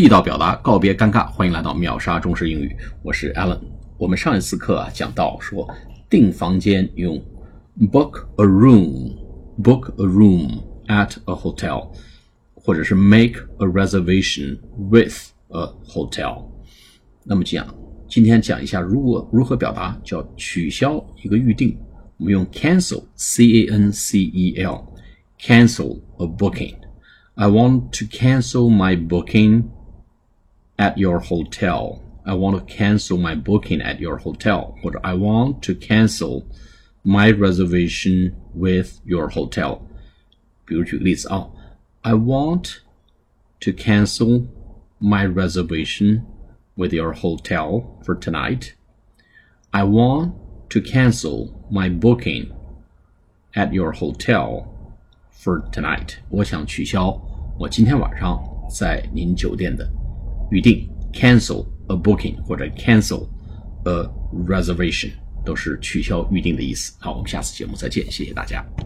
地道表达，告别尴尬。欢迎来到秒杀中式英语，我是 Alan。我们上一次课啊讲到说订房间用 book a room，book a room at a hotel，或者是 make a reservation with a hotel。那么讲，今天讲一下如果如何表达叫取消一个预定，我们用 cancel，c a n c e l，cancel a booking。I want to cancel my booking at your hotel. I want to cancel my booking at your hotel. 或者 I want to cancel my reservation with your hotel. 比如举个例子啊，I want to cancel my reservation with your hotel for tonight. I want to cancel my booking at your hotel for tonight. 我想取消我今天晚上在您酒店的 预定，cancel a booking 或者 cancel a reservation 都是取消预定的意思。好，我们下次节目再见，谢谢大家。